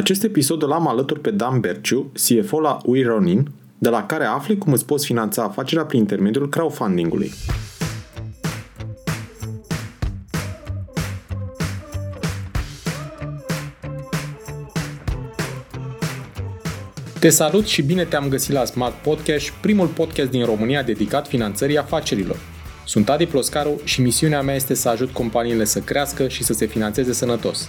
acest episod îl am alături pe Dan Berciu, CFO la We Ronin, de la care afli cum îți poți finanța afacerea prin intermediul crowdfunding-ului. Te salut și bine te-am găsit la Smart Podcast, primul podcast din România dedicat finanțării afacerilor. Sunt Adi Ploscaru și misiunea mea este să ajut companiile să crească și să se finanțeze sănătos.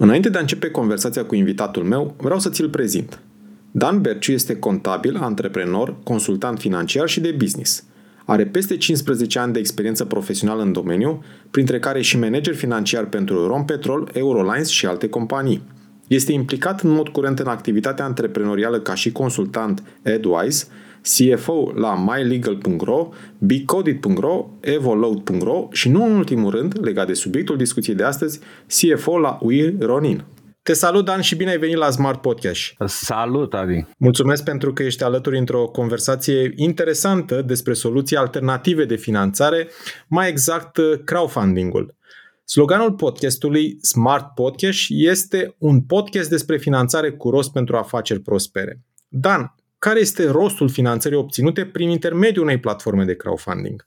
Înainte de a începe conversația cu invitatul meu, vreau să ți-l prezint. Dan Berciu este contabil, antreprenor, consultant financiar și de business. Are peste 15 ani de experiență profesională în domeniu, printre care și manager financiar pentru Rompetrol, Eurolines și alte companii. Este implicat în mod curent în activitatea antreprenorială ca și consultant Adwise, CFO la mylegal.ro, bcodit.ro, evoload.ro și nu în ultimul rând, legat de subiectul discuției de astăzi, CFO la UI Ronin. Te salut, Dan, și bine ai venit la Smart Podcast. Salut, Adi. Mulțumesc pentru că ești alături într-o conversație interesantă despre soluții alternative de finanțare, mai exact crowdfunding-ul. Sloganul podcastului Smart Podcast este un podcast despre finanțare cu rost pentru afaceri prospere. Dan, care este rostul finanțării obținute prin intermediul unei platforme de crowdfunding.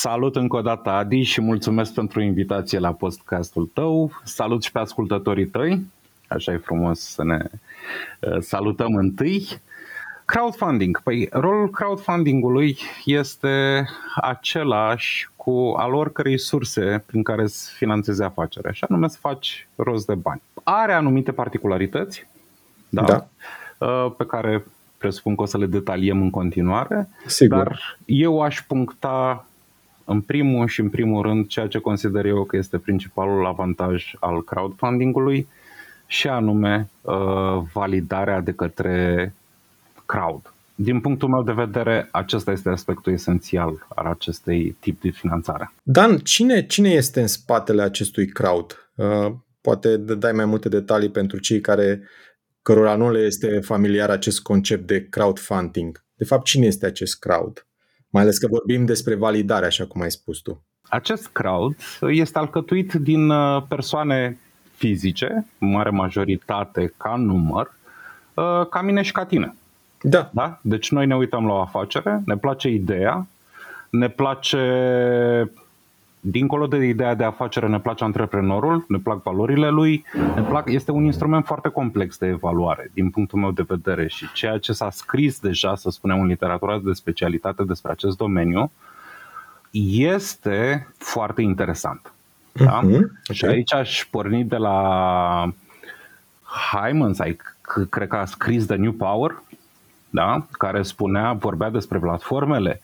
Salut încă o dată, Adi, și mulțumesc pentru invitație la podcastul tău. Salut și pe ascultătorii tăi. Așa e frumos să ne uh, salutăm întâi. Crowdfunding. Păi, rolul crowdfunding-ului este același cu al oricărei surse prin care să finanțeze afacerea, așa nume să faci rost de bani. Are anumite particularități, da, da. Uh, pe care presupun că o să le detaliem în continuare. Sigur. Dar eu aș puncta în primul și în primul rând ceea ce consider eu că este principalul avantaj al crowdfunding-ului și anume uh, validarea de către crowd. Din punctul meu de vedere, acesta este aspectul esențial al acestei tip de finanțare. Dan, cine, cine este în spatele acestui crowd? Uh, poate dai mai multe detalii pentru cei care cărora nu le este familiar acest concept de crowdfunding. De fapt, cine este acest crowd? Mai ales că vorbim despre validare, așa cum ai spus tu. Acest crowd este alcătuit din uh, persoane fizice, mare majoritate ca număr, uh, ca mine și ca tine. Da. da. Deci noi ne uităm la o afacere, ne place ideea, ne place dincolo de ideea de afacere, ne place antreprenorul, ne plac valorile lui, ne plac, este un instrument foarte complex de evaluare, din punctul meu de vedere, și ceea ce s-a scris deja, să spunem, în literatura de specialitate despre acest domeniu, este foarte interesant. Da? Uh-huh. Okay. Și aici aș porni de la Hyman, cred că a scris The New Power, da? care spunea, vorbea despre platformele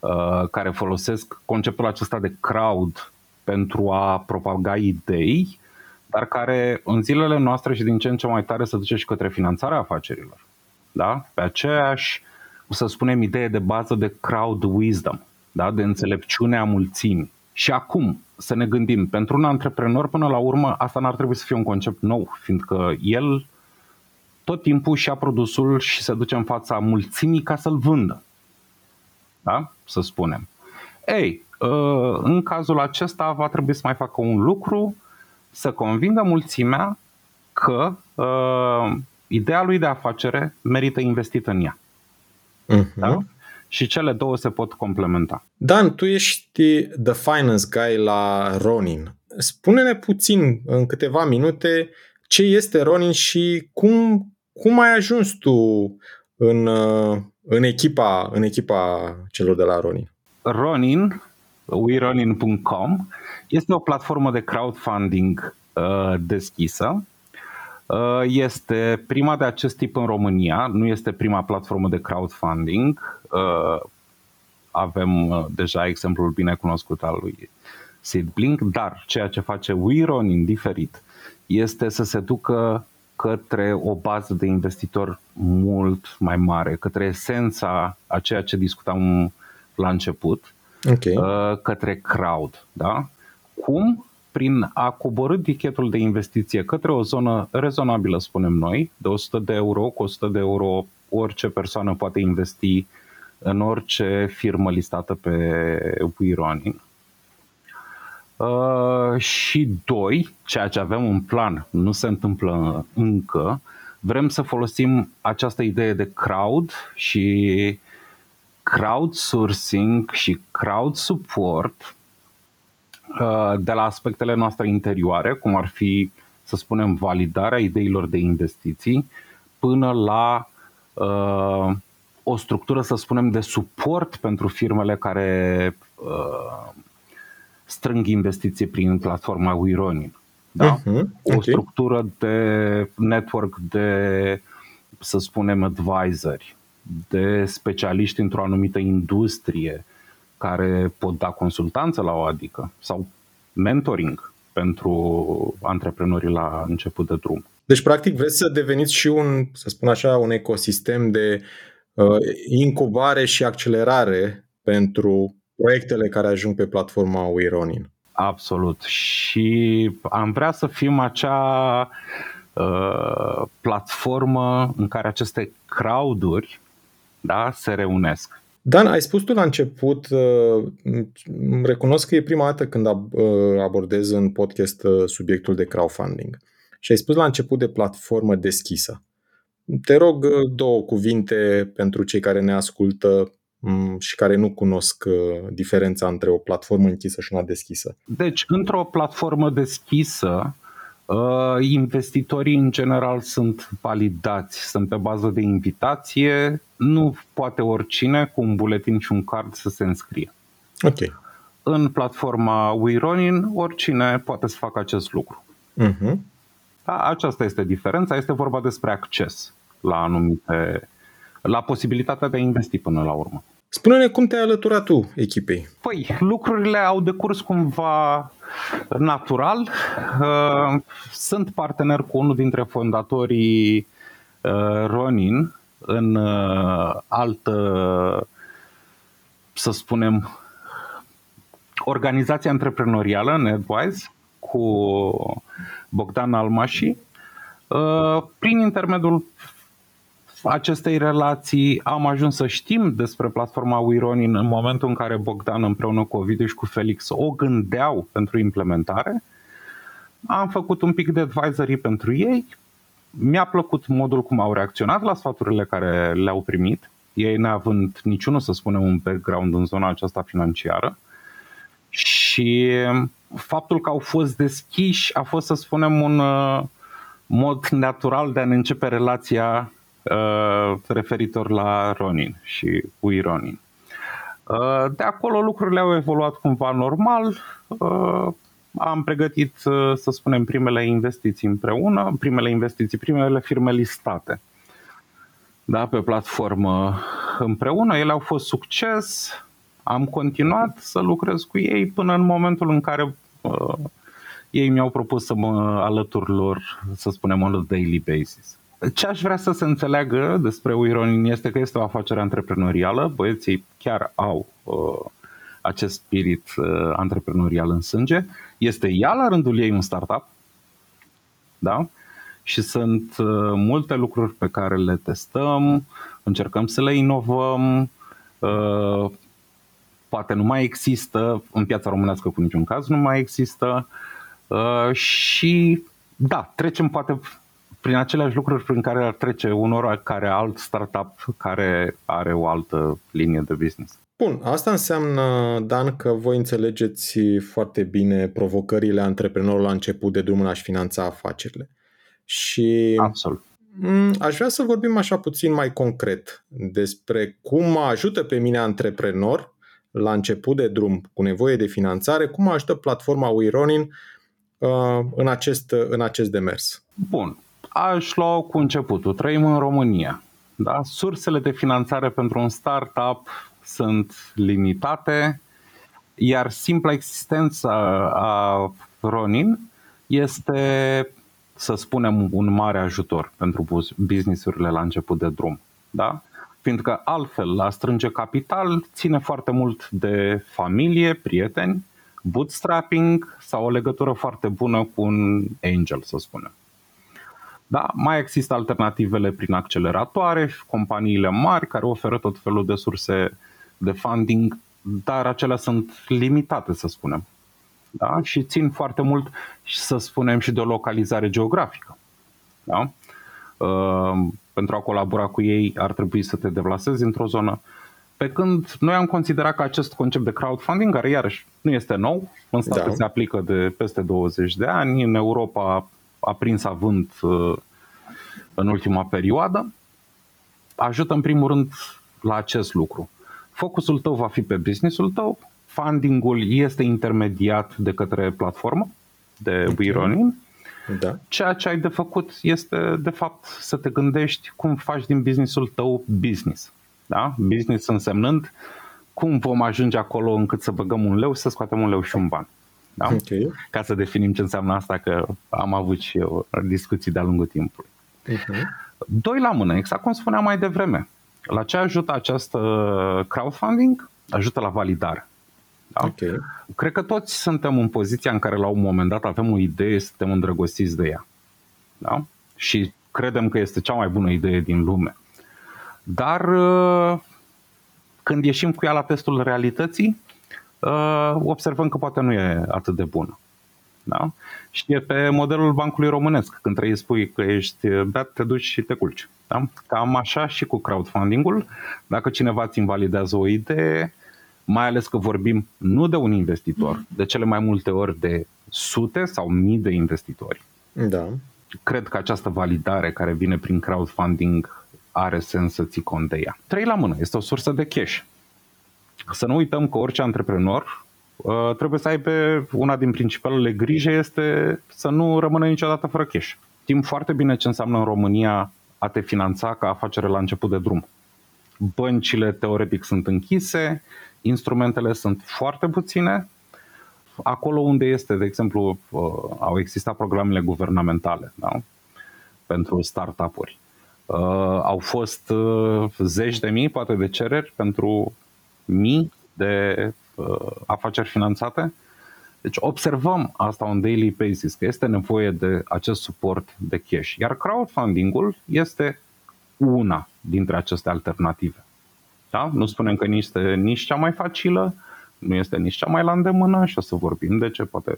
Uh, care folosesc conceptul acesta de crowd pentru a propaga idei, dar care în zilele noastre și din ce în ce mai tare se duce și către finanțarea afacerilor. Da? Pe aceeași, să spunem, idee de bază de crowd wisdom, da? de înțelepciunea mulțimii. Și acum, să ne gândim, pentru un antreprenor, până la urmă, asta n-ar trebui să fie un concept nou, fiindcă el tot timpul și-a produsul și se duce în fața mulțimii ca să-l vândă da? să spunem. Ei, uh, în cazul acesta va trebui să mai facă un lucru, să convingă mulțimea că uh, ideea lui de afacere merită investit în ea. Uh-huh. Da? Și cele două se pot complementa. Dan, tu ești the finance guy la Ronin. Spune-ne puțin, în câteva minute, ce este Ronin și cum, cum ai ajuns tu în, uh, în echipa, în echipa celor de la Ronin? Ronin, weronin.com, este o platformă de crowdfunding uh, deschisă. Uh, este prima de acest tip în România, nu este prima platformă de crowdfunding. Uh, avem uh, deja exemplul bine cunoscut al lui SeedBlink, dar ceea ce face Wiron indiferit este să se ducă către o bază de investitori mult mai mare, către esența a ceea ce discutam la început, okay. Uh, către crowd. Da? Cum? Prin a coborâ tichetul de investiție către o zonă rezonabilă, spunem noi, de 100 de euro, cu 100 de euro orice persoană poate investi în orice firmă listată pe WeRunning. Uh, și doi, ceea ce avem în plan, nu se întâmplă încă, vrem să folosim această idee de crowd și crowdsourcing și crowd support uh, de la aspectele noastre interioare, cum ar fi, să spunem, validarea ideilor de investiții, până la uh, o structură, să spunem, de suport pentru firmele care uh, strâng investiții prin platforma Wironin. Da? Uh-huh. O okay. structură de network de, să spunem, advisori, de specialiști într-o anumită industrie care pot da consultanță la o adică sau mentoring pentru antreprenorii la început de drum. Deci, practic, vreți să deveniți și un, să spun așa, un ecosistem de uh, incubare și accelerare pentru proiectele care ajung pe platforma WeRonin. Absolut. Și am vrea să fim acea uh, platformă în care aceste crowduri da, se reunesc. Dan, ai spus tu la început, uh, recunosc că e prima dată când uh, abordez în podcast uh, subiectul de crowdfunding. Și ai spus la început de platformă deschisă. Te rog două cuvinte pentru cei care ne ascultă Mm, și care nu cunosc uh, diferența între o platformă închisă și una deschisă. Deci, într-o platformă deschisă, uh, investitorii în general sunt validați, sunt pe bază de invitație, nu poate oricine cu un buletin și un card să se înscrie. Ok. În platforma WeRunning, oricine poate să facă acest lucru. Uh-huh. Da, aceasta este diferența, este vorba despre acces la anumite la posibilitatea de a investi până la urmă. Spune-ne cum te-ai alăturat tu echipei. Păi, lucrurile au decurs cumva natural. Uh, sunt partener cu unul dintre fondatorii uh, Ronin în uh, altă, să spunem, organizație antreprenorială, Netwise, cu Bogdan Almași. Prin intermediul acestei relații am ajuns să știm despre platforma Wironin în momentul în care Bogdan împreună cu Ovidiu și cu Felix o gândeau pentru implementare. Am făcut un pic de advisory pentru ei. Mi-a plăcut modul cum au reacționat la sfaturile care le-au primit, ei neavând niciunul, să spunem, un background în zona aceasta financiară. Și faptul că au fost deschiși a fost, să spunem, un uh, mod natural de a ne începe relația Uh, referitor la Ronin și Ui Ronin. Uh, de acolo lucrurile au evoluat cumva normal. Uh, am pregătit, să spunem, primele investiții împreună, primele investiții, primele firme listate da, pe platformă împreună. Ele au fost succes. Am continuat să lucrez cu ei până în momentul în care uh, ei mi-au propus să mă alătur lor, să spunem, on a daily basis. Ce aș vrea să se înțeleagă despre Uironin este că este o afacere antreprenorială. Băieții chiar au uh, acest spirit uh, antreprenorial în sânge. Este ea la rândul ei un startup. Da? Și sunt uh, multe lucruri pe care le testăm, încercăm să le inovăm. Uh, poate nu mai există, în piața românească cu niciun caz nu mai există. Uh, și da, trecem poate prin aceleași lucruri prin care ar trece unor care alt startup care are o altă linie de business. Bun, asta înseamnă, Dan, că voi înțelegeți foarte bine provocările antreprenorului la început de drumul a-și finanța afacerile. Și Absolut. Aș vrea să vorbim așa puțin mai concret despre cum mă ajută pe mine antreprenor la început de drum cu nevoie de finanțare, cum mă ajută platforma WeRunning uh, în acest, în acest demers. Bun aș lua cu începutul. Trăim în România. Da? Sursele de finanțare pentru un startup sunt limitate. Iar simpla existență a Ronin este, să spunem, un mare ajutor pentru businessurile la început de drum. Da? Fiindcă altfel, la strânge capital, ține foarte mult de familie, prieteni, bootstrapping sau o legătură foarte bună cu un angel, să spunem. Da, mai există alternativele prin acceleratoare și companiile mari care oferă tot felul de surse de funding, dar acelea sunt limitate, să spunem. Da? Și țin foarte mult, să spunem, și de o localizare geografică. Da? Uh, pentru a colabora cu ei ar trebui să te deplasezi într-o zonă. Pe când noi am considerat că acest concept de crowdfunding, care iarăși nu este nou, în state da. se aplică de peste 20 de ani, în Europa a prins avânt uh, în ultima perioadă, ajută în primul rând la acest lucru. Focusul tău va fi pe businessul tău, funding-ul este intermediat de către platformă, de okay. WeRunning. Da. Ceea ce ai de făcut este, de fapt, să te gândești cum faci din businessul tău business. Da? Business însemnând cum vom ajunge acolo încât să băgăm un leu și să scoatem un leu și un ban. Da? Okay. Ca să definim ce înseamnă asta, că am avut și eu discuții de-a lungul timpului. Uh-huh. Doi la mână, exact cum spuneam mai devreme. La ce ajută această crowdfunding? Ajută la validare. Da? Okay. Cred că toți suntem în poziția în care la un moment dat avem o idee, suntem îndrăgostiți de ea. Da? Și credem că este cea mai bună idee din lume. Dar uh, când ieșim cu ea la testul realității, uh, observăm că poate nu e atât de bună. Da? Și e pe modelul bancului românesc. Când trebuie să spui că ești beat, te duci și te culci. Da? Cam așa și cu crowdfunding-ul. Dacă cineva îți invalidează o idee, mai ales că vorbim nu de un investitor, de cele mai multe ori de sute sau mii de investitori. Da. Cred că această validare care vine prin crowdfunding are sens să ții cont de ea. Trei la mână, este o sursă de cash. Să nu uităm că orice antreprenor uh, trebuie să aibă una din principalele grije este să nu rămână niciodată fără cash. Știm foarte bine ce înseamnă în România a te finanța ca afacere la început de drum. Băncile teoretic sunt închise, instrumentele sunt foarte puține. Acolo unde este, de exemplu, uh, au existat programele guvernamentale da? pentru startup-uri. Uh, au fost uh, zeci de mii, poate, de cereri pentru mii de afaceri finanțate. Deci observăm asta on daily basis, că este nevoie de acest suport de cash. Iar crowdfunding-ul este una dintre aceste alternative. Da? Nu spunem că nici este nici cea mai facilă, nu este nici cea mai la îndemână și o să vorbim de ce poate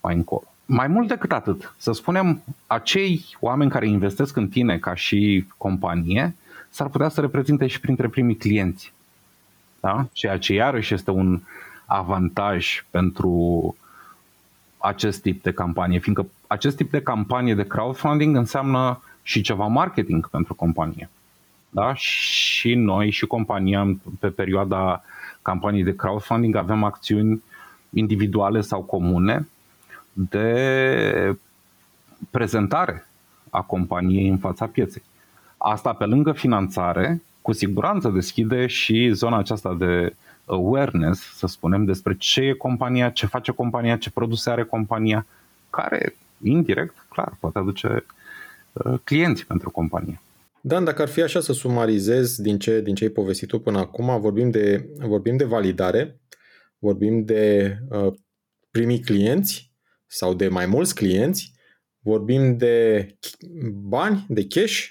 mai încolo. Mai mult decât atât, să spunem, acei oameni care investesc în tine ca și companie s-ar putea să reprezinte și printre primii clienți. Da? Ceea ce iarăși este un avantaj pentru acest tip de campanie, fiindcă acest tip de campanie de crowdfunding înseamnă și ceva marketing pentru companie. Da? Și noi și compania pe perioada campaniei de crowdfunding avem acțiuni individuale sau comune de prezentare a companiei în fața pieței. Asta pe lângă finanțare, cu siguranță deschide și zona aceasta de awareness, să spunem, despre ce e compania, ce face compania, ce produse are compania, care, indirect, clar, poate aduce uh, clienți pentru companie. Dan, dacă ar fi așa să sumarizez din ce, din ce ai povestit tu până acum, vorbim de, vorbim de validare, vorbim de uh, primii clienți sau de mai mulți clienți, vorbim de bani, de cash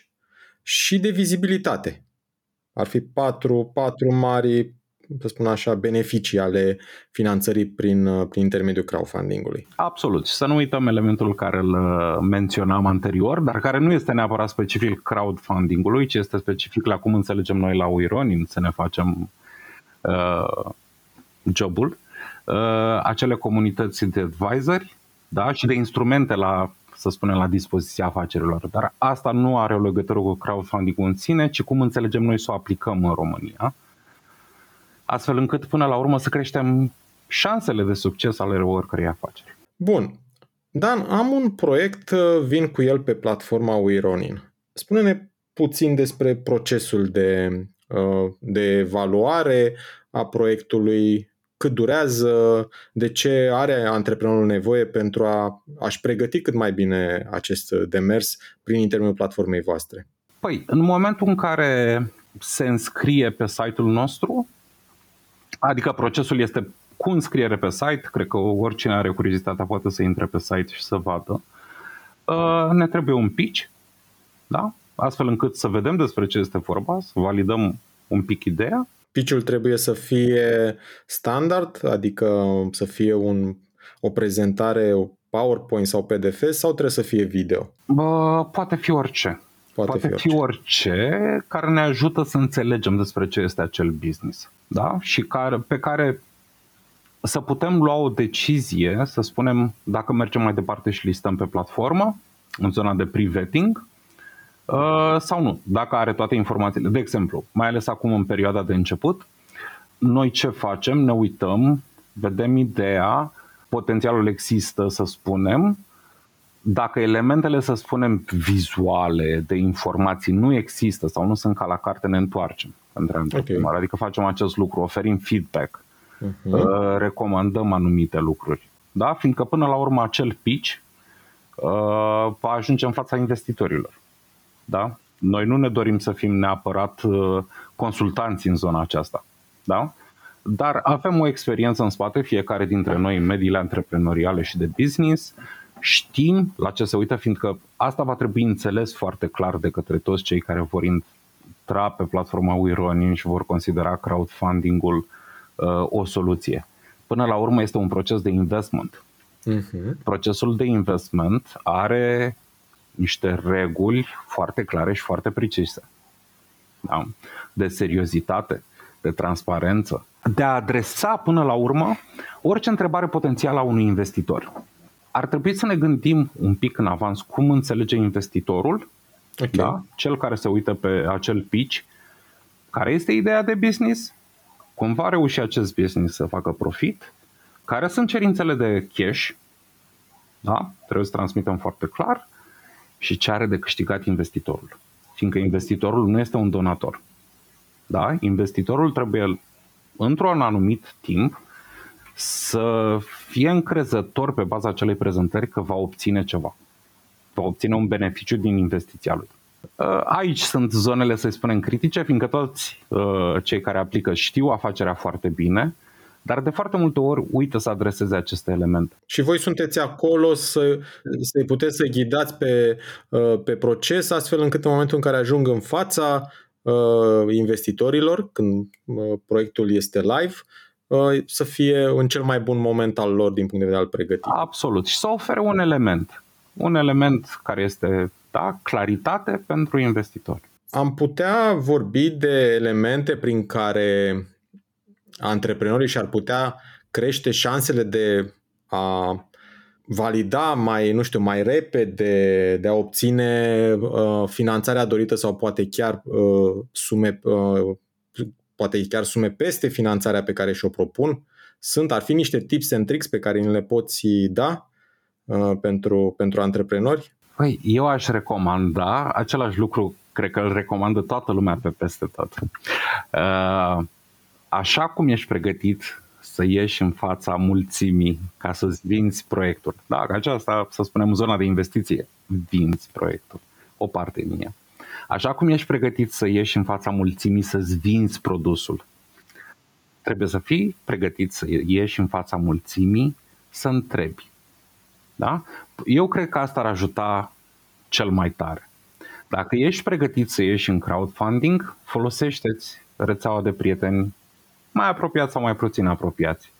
și de vizibilitate. Ar fi patru, patru mari să spun așa, beneficii ale finanțării prin, prin intermediul crowdfunding-ului. Absolut. Și să nu uităm elementul care îl uh, menționam anterior, dar care nu este neapărat specific crowdfunding-ului, ci este specific la cum înțelegem noi la Uironin să ne facem uh, jobul. Uh, acele comunități de advisori da? și de instrumente la să spunem, la dispoziția afacerilor. Dar asta nu are o legătură cu crowdfunding în sine, ci cum înțelegem noi să o aplicăm în România astfel încât până la urmă să creștem șansele de succes ale oricărei afaceri. Bun. Dan, am un proiect, uh, vin cu el pe platforma Wironin. Spune-ne puțin despre procesul de, uh, de evaluare a proiectului, cât durează, de ce are antreprenorul nevoie pentru a, a-și pregăti cât mai bine acest demers prin intermediul platformei voastre? Păi, în momentul în care se înscrie pe site-ul nostru, adică procesul este cu înscriere pe site, cred că oricine are curiozitatea poate să intre pe site și să vadă, uh, ne trebuie un pitch, da? astfel încât să vedem despre ce este vorba, să validăm un pic ideea. Pitch-ul trebuie să fie standard, adică să fie un, o prezentare PowerPoint sau PDF sau trebuie să fie video? Bă, poate fi orice. Poate, poate fi, orice. fi orice care ne ajută să înțelegem despre ce este acel business. Da? Și care, pe care să putem lua o decizie, să spunem, dacă mergem mai departe și listăm pe platformă, în zona de pre-vetting, uh, sau nu, dacă are toate informațiile. De exemplu, mai ales acum în perioada de început, noi ce facem? Ne uităm, vedem ideea, potențialul există, să spunem, dacă elementele, să spunem, vizuale de informații nu există sau nu sunt ca la carte, ne întoarcem. Okay. Adică facem acest lucru, oferim feedback, uh-huh. recomandăm anumite lucruri. Da? Fiindcă până la urmă acel pitch uh, va ajunge în fața investitorilor. Da? Noi nu ne dorim să fim neapărat uh, consultanți în zona aceasta. Da? Dar avem o experiență în spate, fiecare dintre noi în mediile antreprenoriale și de business, știm la ce se uită, fiindcă asta va trebui înțeles foarte clar de către toți cei care vor intra pe platforma WeRunning și vor considera crowdfunding-ul uh, o soluție. Până la urmă este un proces de investment. Uh-huh. Procesul de investment are niște reguli foarte clare și foarte precise. Da? De seriozitate, de transparență, de a adresa până la urmă orice întrebare potențială a unui investitor ar trebui să ne gândim un pic în avans cum înțelege investitorul, okay. da? cel care se uită pe acel pitch, care este ideea de business, cum va reuși acest business să facă profit, care sunt cerințele de cash, da? trebuie să transmitem foarte clar, și ce are de câștigat investitorul. Fiindcă investitorul nu este un donator. Da? Investitorul trebuie, într-un anumit timp, să fie încrezător pe baza acelei prezentări că va obține ceva. Va obține un beneficiu din investiția lui. Uh, aici sunt zonele, să spunem, critice, fiindcă toți uh, cei care aplică știu afacerea foarte bine, dar de foarte multe ori uită să adreseze aceste elemente. Și voi sunteți acolo să, să puteți să ghidați pe, uh, pe proces, astfel încât în momentul în care ajung în fața investitorilor, când proiectul este live, Uh, să fie în cel mai bun moment al lor din punct de vedere al pregătirii. Absolut. Și să ofere un element. Un element care este, da, claritate pentru investitori. Am putea vorbi de elemente prin care antreprenorii și-ar putea crește șansele de a valida mai, nu știu, mai repede, de a obține uh, finanțarea dorită sau poate chiar uh, sume uh, poate chiar sume peste finanțarea pe care și-o propun. Sunt, ar fi niște tips and tricks pe care ni le poți da uh, pentru, pentru antreprenori? Păi, eu aș recomanda același lucru, cred că îl recomandă toată lumea pe peste tot. Uh, așa cum ești pregătit să ieși în fața mulțimii ca să-ți vinzi proiectul. Da, aceasta, să spunem, zona de investiție, vinzi proiectul, o parte din ea. Așa cum ești pregătit să ieși în fața mulțimii să-ți vinzi produsul, trebuie să fii pregătit să ieși în fața mulțimii să întrebi. Da? Eu cred că asta ar ajuta cel mai tare. Dacă ești pregătit să ieși în crowdfunding, folosește-ți rețeaua de prieteni mai apropiați sau mai puțin apropiați.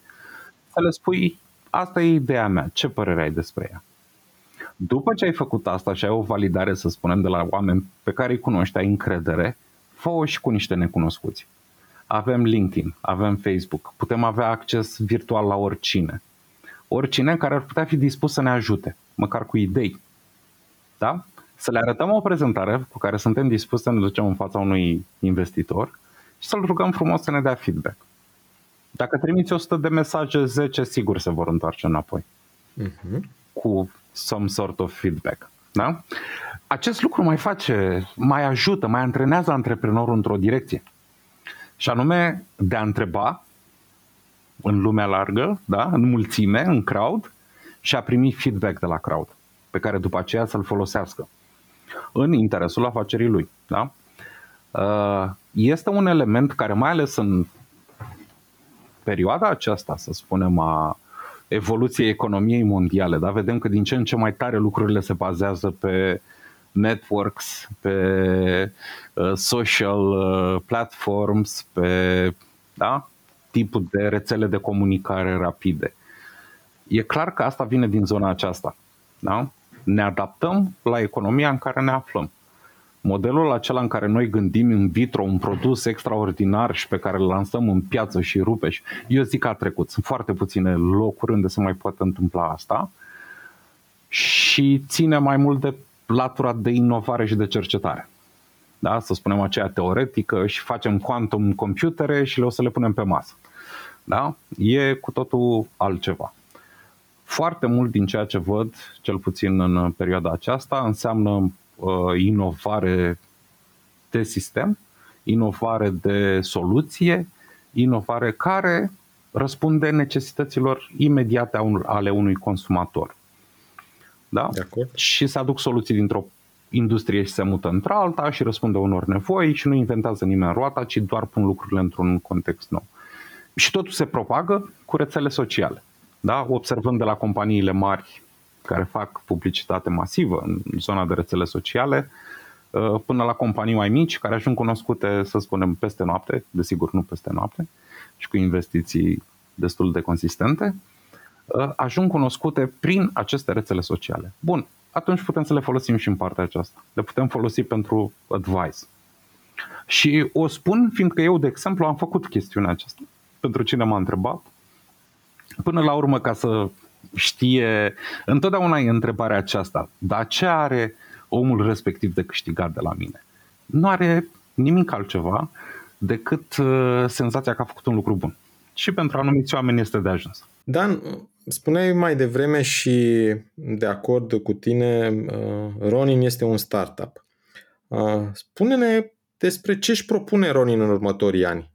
Să le spui, asta e ideea mea, ce părere ai despre ea? După ce ai făcut asta și ai o validare, să spunem, de la oameni pe care îi cunoști, ai încredere, fă-o și cu niște necunoscuți. Avem LinkedIn, avem Facebook, putem avea acces virtual la oricine. Oricine care ar putea fi dispus să ne ajute, măcar cu idei. Da? Să le arătăm o prezentare cu care suntem dispuși să ne ducem în fața unui investitor și să-l rugăm frumos să ne dea feedback. Dacă trimiți 100 de mesaje, 10 sigur se vor întoarce înapoi. Uh-huh. Cu some sort of feedback. Da? Acest lucru mai face, mai ajută, mai antrenează antreprenorul într-o direcție. Și anume de a întreba în lumea largă, da? în mulțime, în crowd, și a primit feedback de la crowd, pe care după aceea să-l folosească în interesul afacerii lui. Da? Uh, este un element care, mai ales în perioada aceasta, să spunem, a evoluției economiei mondiale, da? vedem că din ce în ce mai tare lucrurile se bazează pe networks, pe uh, social uh, platforms, pe da? tipul de rețele de comunicare rapide. E clar că asta vine din zona aceasta. Da? Ne adaptăm la economia în care ne aflăm. Modelul acela în care noi gândim in vitro un produs extraordinar și pe care îl lansăm în piață și rupe și eu zic că a trecut. Sunt foarte puține locuri unde se mai poate întâmpla asta și ține mai mult de latura de inovare și de cercetare. Da? Să spunem aceea teoretică și facem quantum computere și le o să le punem pe masă. Da? E cu totul altceva. Foarte mult din ceea ce văd, cel puțin în perioada aceasta, înseamnă uh, inovare de sistem, inovare de soluție, inovare care răspunde necesităților imediate ale unui consumator. Da? De acord. Și se aduc soluții dintr-o industrie și se mută într-alta și răspunde unor nevoi și nu inventează nimeni roata, ci doar pun lucrurile într-un context nou. Și totul se propagă cu rețele sociale. Da? Observând de la companiile mari care fac publicitate masivă în zona de rețele sociale, uh, până la companii mai mici care ajung cunoscute, să spunem, peste noapte, desigur nu peste noapte, și cu investiții destul de consistente, uh, ajung cunoscute prin aceste rețele sociale. Bun, atunci putem să le folosim și în partea aceasta. Le putem folosi pentru advice. Și o spun fiindcă eu, de exemplu, am făcut chestiunea aceasta. Pentru cine m-a întrebat. Până la urmă, ca să știe, întotdeauna e întrebarea aceasta, dar ce are omul respectiv de câștigat de la mine? Nu are nimic altceva decât uh, senzația că a făcut un lucru bun. Și pentru anumiți oameni este de ajuns. Dan, spuneai mai devreme și de acord cu tine, uh, Ronin este un startup. Uh, spune-ne despre ce își propune Ronin în următorii ani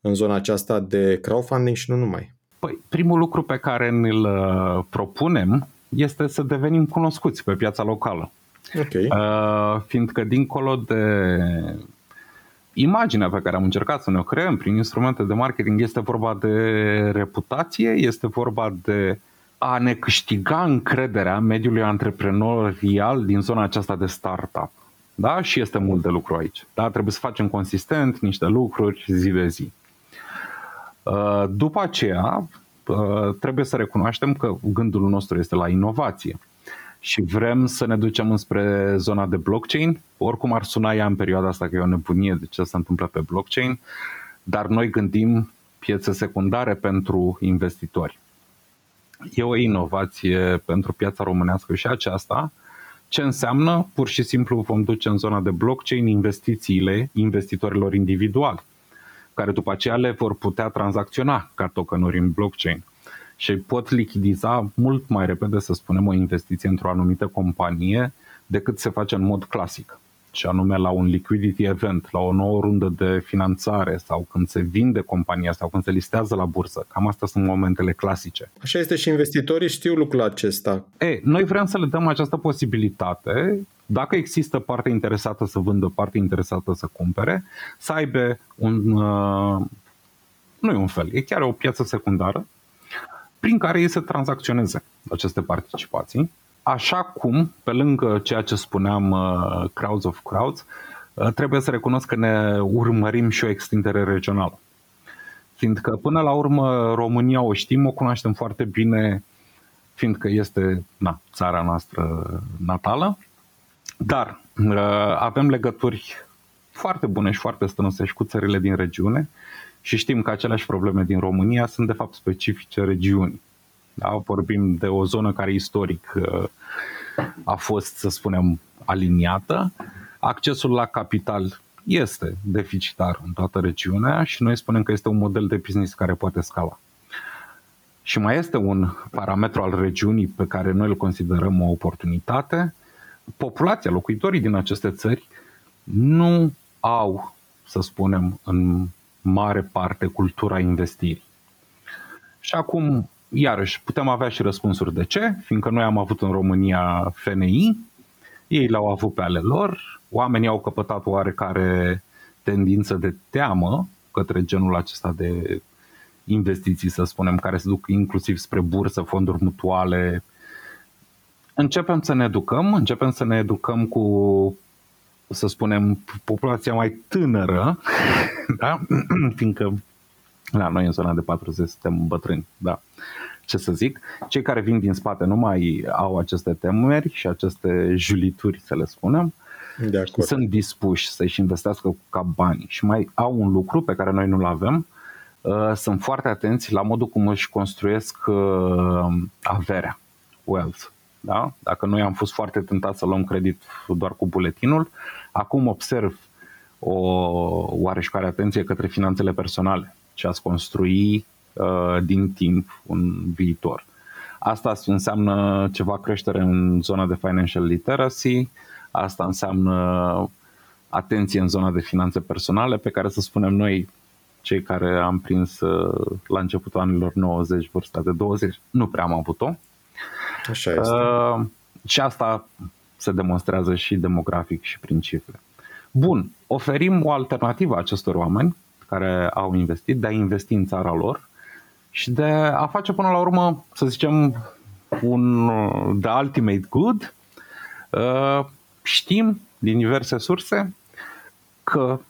în zona aceasta de crowdfunding și nu numai. Păi, primul lucru pe care ne-l uh, propunem este să devenim cunoscuți pe piața locală. Okay. Uh, fiindcă dincolo de imaginea pe care am încercat să ne o creăm prin instrumente de marketing este vorba de reputație, este vorba de a ne câștiga încrederea mediului antreprenorial din zona aceasta de startup. Da? Și este mult de lucru aici. Da? Trebuie să facem consistent niște lucruri zi de zi. Uh, după aceea, uh, trebuie să recunoaștem că gândul nostru este la inovație și vrem să ne ducem înspre zona de blockchain. Oricum ar suna ea în perioada asta că e o nebunie de ce se întâmplă pe blockchain, dar noi gândim piețe secundare pentru investitori. E o inovație pentru piața românească și aceasta. Ce înseamnă? Pur și simplu vom duce în zona de blockchain investițiile investitorilor individuali care după aceea le vor putea tranzacționa ca tokenuri în blockchain și pot lichidiza mult mai repede, să spunem, o investiție într-o anumită companie decât se face în mod clasic și anume la un liquidity event, la o nouă rundă de finanțare sau când se vinde compania sau când se listează la bursă. Cam astea sunt momentele clasice. Așa este și investitorii știu lucrul acesta. E, noi vrem să le dăm această posibilitate, dacă există parte interesată să vândă, parte interesată să cumpere, să aibă un, uh, nu e un fel, e chiar o piață secundară prin care ei să tranzacționeze aceste participații Așa cum, pe lângă ceea ce spuneam uh, Crowds of Crowds, uh, trebuie să recunosc că ne urmărim și o extindere regională. Fiindcă până la urmă România o știm, o cunoaștem foarte bine, fiindcă este na, țara noastră natală, dar uh, avem legături foarte bune și foarte strânse și cu țările din regiune și știm că aceleași probleme din România sunt de fapt specifice regiunii. Da? Vorbim de o zonă care istoric uh, a fost, să spunem, aliniată. Accesul la capital este deficitar în toată regiunea și noi spunem că este un model de business care poate scala. Și mai este un parametru al regiunii pe care noi îl considerăm o oportunitate. Populația, locuitorii din aceste țări nu au, să spunem, în mare parte cultura investirii. Și acum, iarăși, putem avea și răspunsuri de ce, fiindcă noi am avut în România FNI, ei l-au avut pe ale lor, oamenii au căpătat oarecare tendință de teamă către genul acesta de investiții, să spunem, care se duc inclusiv spre bursă, fonduri mutuale. Începem să ne educăm, începem să ne educăm cu, să spunem, populația mai tânără, da? fiindcă la noi în zona de 40 suntem bătrâni, da. Ce să zic, cei care vin din spate nu mai au aceste temeri și aceste julituri, să le spunem, de acord. sunt dispuși să-și investească ca bani și mai au un lucru pe care noi nu-l avem, uh, sunt foarte atenți la modul cum își construiesc uh, averea, wealth. Da? Dacă noi am fost foarte tentați să luăm credit doar cu buletinul, acum observ o oareșcare atenție către finanțele personale și a-ți construi uh, din timp un viitor. Asta înseamnă ceva creștere în zona de financial literacy, asta înseamnă atenție în zona de finanțe personale pe care să spunem noi cei care am prins uh, la începutul anilor 90 vârsta de 20 nu prea am avut-o. Așa este. Uh, și asta se demonstrează și demografic și prin cifre. Bun, oferim o alternativă acestor oameni care au investit, de a investi în țara lor și de a face până la urmă, să zicem, un the ultimate good. Uh, știm din diverse surse că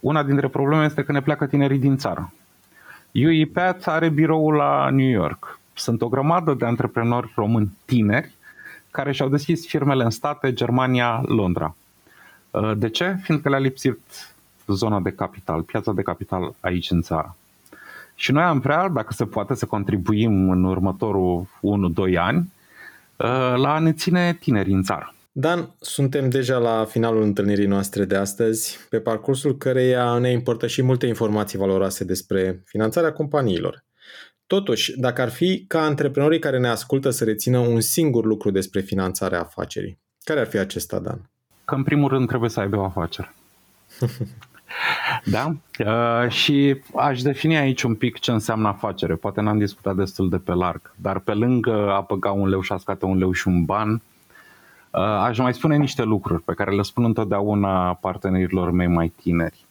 una dintre probleme este că ne pleacă tinerii din țară. UiPath are biroul la New York. Sunt o grămadă de antreprenori români tineri care și-au deschis firmele în state, Germania, Londra. Uh, de ce? Fiindcă le-a lipsit zona de capital, piața de capital aici în țară. Și noi am vrea, dacă se poate, să contribuim în următorul 1-2 ani uh, la a ne ține tineri în țară. Dan, suntem deja la finalul întâlnirii noastre de astăzi, pe parcursul căreia ne importă și multe informații valoroase despre finanțarea companiilor. Totuși, dacă ar fi ca antreprenorii care ne ascultă să rețină un singur lucru despre finanțarea afacerii, care ar fi acesta, Dan? Că în primul rând trebuie să aibă o afacere. Da? Uh, și aș defini aici un pic ce înseamnă afacere. Poate n-am discutat destul de pe larg, dar pe lângă a băga un leu și a scate un leu și un ban, uh, aș mai spune niște lucruri pe care le spun întotdeauna partenerilor mei mai tineri.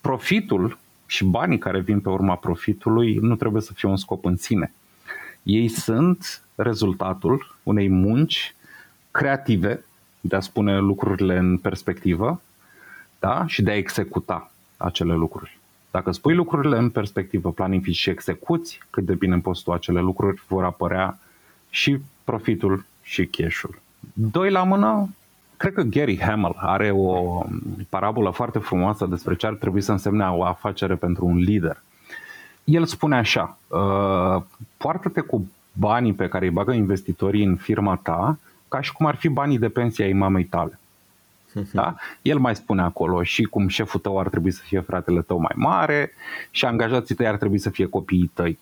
Profitul și banii care vin pe urma profitului nu trebuie să fie un scop în sine. Ei sunt rezultatul unei munci creative, de a spune lucrurile în perspectivă, da? și de a executa acele lucruri. Dacă spui lucrurile în perspectivă, planifici și execuți cât de bine poți tu acele lucruri, vor apărea și profitul și cash-ul. Doi la mână, cred că Gary Hamel are o parabolă foarte frumoasă despre ce ar trebui să însemne o afacere pentru un lider. El spune așa, uh, poartă-te cu banii pe care îi bagă investitorii în firma ta ca și cum ar fi banii de pensie ai mamei tale. Da? El mai spune acolo și cum șeful tău ar trebui să fie fratele tău mai mare și angajații tăi ar trebui să fie copiii tăi.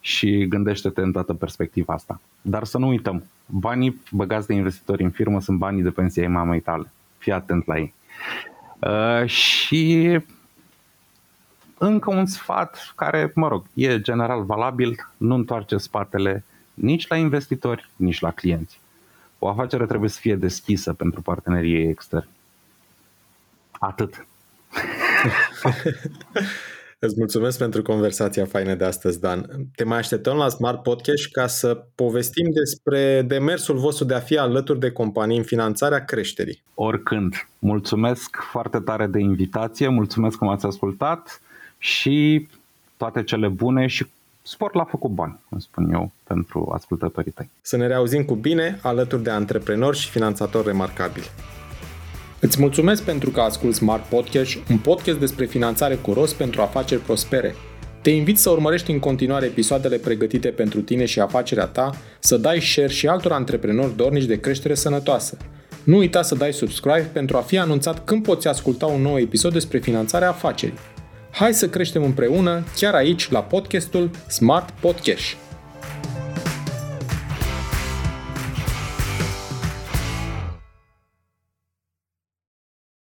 Și gândește-te în toată perspectiva asta. Dar să nu uităm, banii băgați de investitori în firmă sunt banii de pensie ai mamei tale. Fii atent la ei. Uh, și încă un sfat care, mă rog, e general valabil, nu întoarce spatele nici la investitori, nici la clienți o afacere trebuie să fie deschisă pentru partenerii externi. Atât. Îți mulțumesc pentru conversația faină de astăzi, Dan. Te mai așteptăm la Smart Podcast ca să povestim despre demersul vostru de a fi alături de companii în finanțarea creșterii. Oricând. Mulțumesc foarte tare de invitație, mulțumesc că m-ați ascultat și toate cele bune și sport la făcut bani, îmi spun eu, pentru ascultătorii tăi. Să ne reauzim cu bine alături de antreprenori și finanțatori remarcabili. Îți mulțumesc pentru că asculti Smart Podcast, un podcast despre finanțare cu rost pentru afaceri prospere. Te invit să urmărești în continuare episoadele pregătite pentru tine și afacerea ta, să dai share și altor antreprenori dornici de creștere sănătoasă. Nu uita să dai subscribe pentru a fi anunțat când poți asculta un nou episod despre finanțarea afacerii. Hai să creștem împreună, chiar aici, la podcastul Smart Podcast.